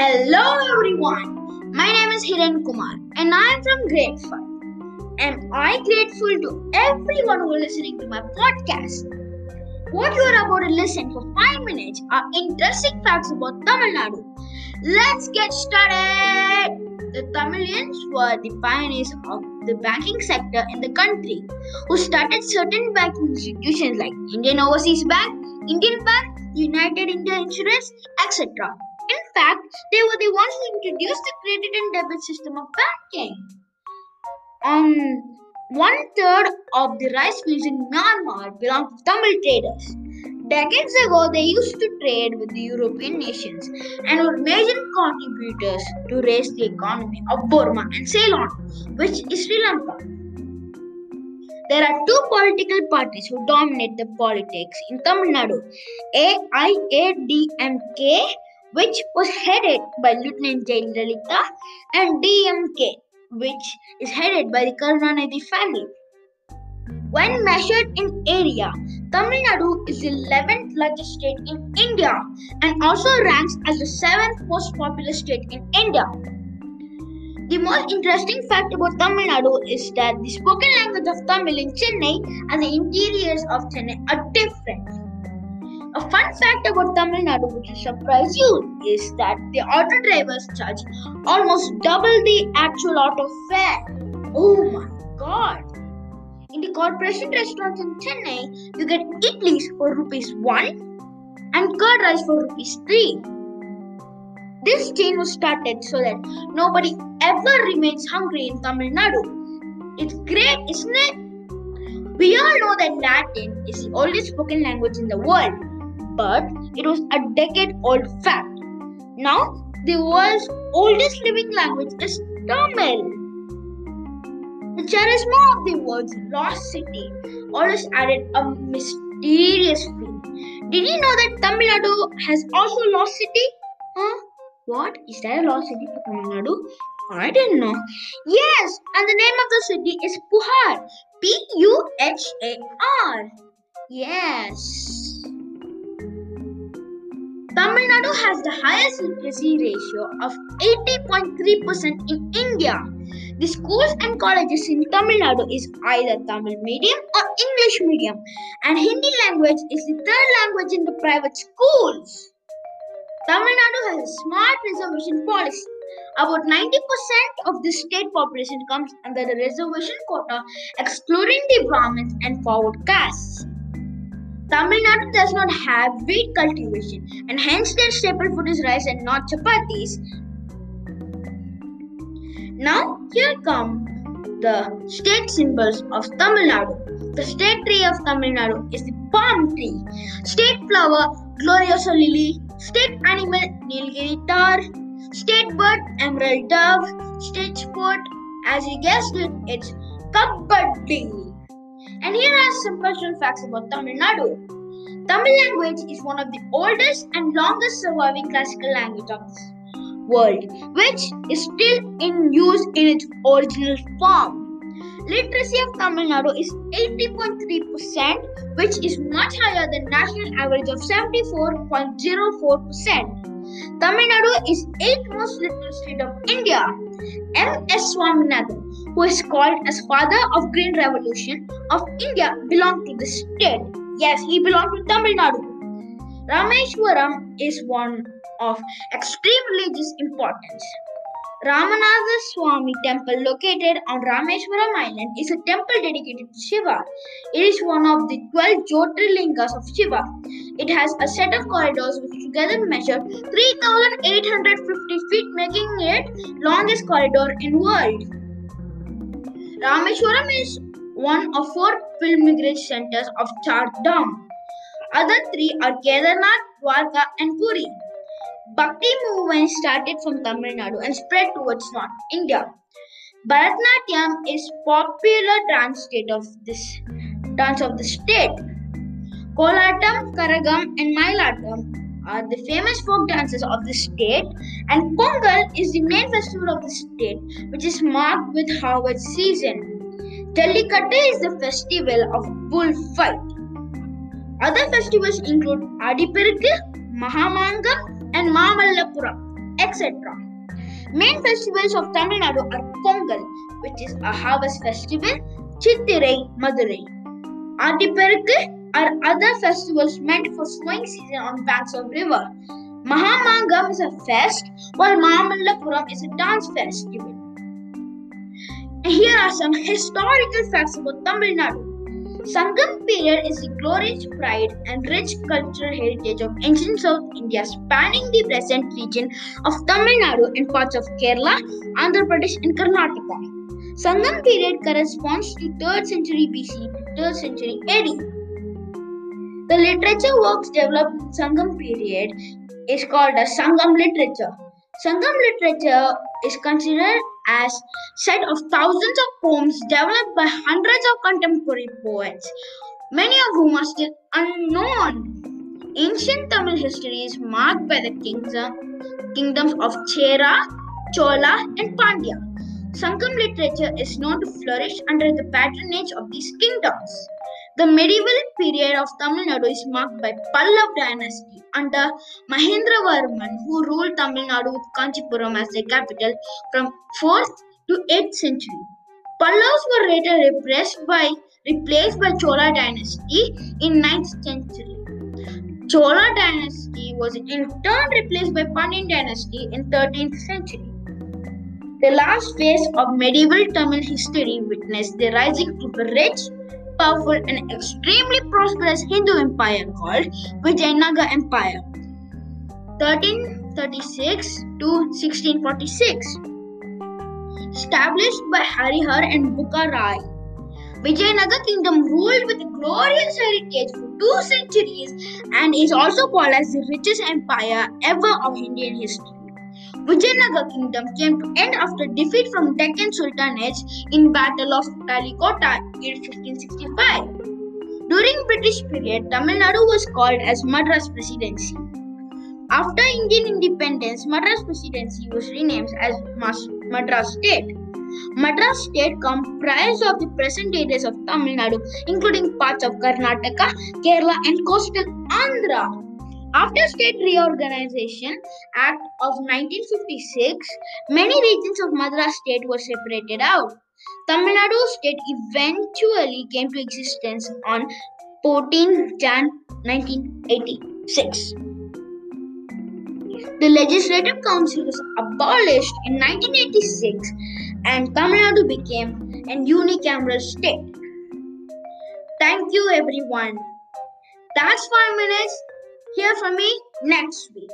Hello everyone. My name is Hiren Kumar and I am from grade 5. Am I grateful to everyone who is listening to my podcast? What you are about to listen for 5 minutes are interesting facts about Tamil Nadu. Let's get started. The Tamilians were the pioneers of the banking sector in the country who started certain banking institutions like Indian Overseas Bank, Indian Bank, United India Insurance, etc. In fact, they were the ones who introduced the credit and debit system of banking. Um, one third of the rice fields in Myanmar belong to Tamil traders. Decades ago, they used to trade with the European nations and were major contributors to raise the economy of Burma and Ceylon, which is Sri Lanka. There are two political parties who dominate the politics in Tamil Nadu AIADMK, which was headed by Lieutenant Jayalalitha, and DMK, which is headed by the Karunanidhi family. When measured in area, Tamil Nadu is the 11th largest state in India and also ranks as the 7th most populous state in India. The most interesting fact about Tamil Nadu is that the spoken language of Tamil in Chennai and the interiors of Chennai are different. A fun fact about Tamil Nadu which will surprise you is that the auto drivers charge almost double the actual auto fare. Oh my god! In the corporation restaurants in Chennai, you get idlis for rupees 1 and curd rice for rupees 3. This chain was started so that nobody ever remains hungry in Tamil Nadu. It's great, isn't it? We all know that Latin is the oldest spoken language in the world, but it was a decade old fact. Now, the world's oldest living language is Tamil. The charisma of the words lost city always added a mysterious feel. Did you know that Tamil Nadu has also lost city? Huh? What? Is there a lost city for Tamil Nadu? I didn't know. Yes, and the name of the city is Puhar. P U H A R. Yes. Tamil Nadu has the highest literacy ratio of 80.3% in India. The schools and colleges in Tamil Nadu is either Tamil medium or English medium, and Hindi language is the third language in the private schools. Tamil Nadu has a smart reservation policy. About 90% of the state population comes under the reservation quota, excluding the Brahmins and forward castes. Tamil Nadu does not have wheat cultivation, and hence their staple food is rice and not chapatis. Now, here come the state symbols of Tamil Nadu. The state tree of Tamil Nadu is the palm tree. State flower, Gloriosa lily. State animal, Nilgiri tahr. State bird, emerald dove. State sport, as you guessed it, it's kabaddi. And here are some cultural facts about Tamil Nadu. Tamil language is one of the oldest and longest surviving classical languages of this world, which is still in use in its original form. Literacy of Tamil Nadu is 80.3%, which is much higher than national average of 74.04%. Tamil Nadu is 8th most literate state of India. M.S. Swaminathan, who is called as father of Green Revolution of India, belonged to the state. Yes, he belonged to Tamil Nadu. Rameshwaram is one of extreme religious importance. Ramanatha Swami temple located on Rameshwaram Island is a temple dedicated to Shiva. It is one of the 12 Jyotirlingas of Shiva. It has a set of corridors which together measure 3850 feet making it longest corridor in world. Rameshwaram is one of four pilgrimage centers of Char Dham. Other three are Kedarnath, Dwarka and Puri. Bhakti movement started from Tamil Nadu and spread towards North India. Bharatanatyam is popular dance state of this dance of the state. Kolatam, Karagam, and Mailatam are the famous folk dances of the state, and Pongal is the main festival of the state, which is marked with harvest season. Jallikattu is the festival of bullfight. Other festivals include Adiperukku, Mahamangam, and Mamallapuram. etc. Main festivals of Tamil Nadu are Pongal, which is a harvest festival, Chittirai, Madurai. Adiperukku are other festivals meant for sowing season on banks of river. Mahamangam is a fest, while Mamallapuram is a dance festival. Here are some historical facts about Tamil Nadu. Sangam period is the glorious pride and rich cultural heritage of ancient South India spanning the present region of Tamil Nadu and parts of Kerala, Andhra Pradesh and Karnataka. Sangam period corresponds to 3rd century BC to 3rd century AD. The literature works developed in Sangam period is called as Sangam literature. Sangam literature is considered as set of thousands of poems developed by hundreds of contemporary poets, many of whom are still unknown. Ancient Tamil history is marked by the kingdom, uh, kingdoms of Chera, Chola, and Pandya. Sangam literature is known to flourish under the patronage of these kingdoms. The medieval period of Tamil Nadu is marked by Pallav dynasty under Mahendravarman who ruled Tamil Nadu with Kanchipuram as their capital from 4th to 8th century. Pallavs were later repressed by, replaced by Chola dynasty in 9th century. Chola dynasty was in turn replaced by Pandyan dynasty in 13th century. The last phase of medieval Tamil history witnessed the rising of rich, powerful and extremely prosperous Hindu empire called Vijayanagar Empire 1336 to 1646 established by Harihar and Bukharai. Vijayanagar kingdom ruled with glorious heritage for two centuries and is also called as the richest empire ever of Indian history. Vijayanagar kingdom came to end after defeat from Deccan Sultanate in Battle of Talikota in 1565. During British period, Tamil Nadu was called as Madras Presidency. After Indian independence, Madras Presidency was renamed as Madras State. Madras State comprised of the present areas of Tamil Nadu, including parts of Karnataka, Kerala, and coastal Andhra. After State Reorganization Act of 1956, many regions of Madras State were separated out. Tamil Nadu State eventually came to existence on 14 Jan 1986. The Legislative Council was abolished in 1986 and Tamil Nadu became an unicameral state. Thank you everyone. That's 5 minutes. Hear from me next week.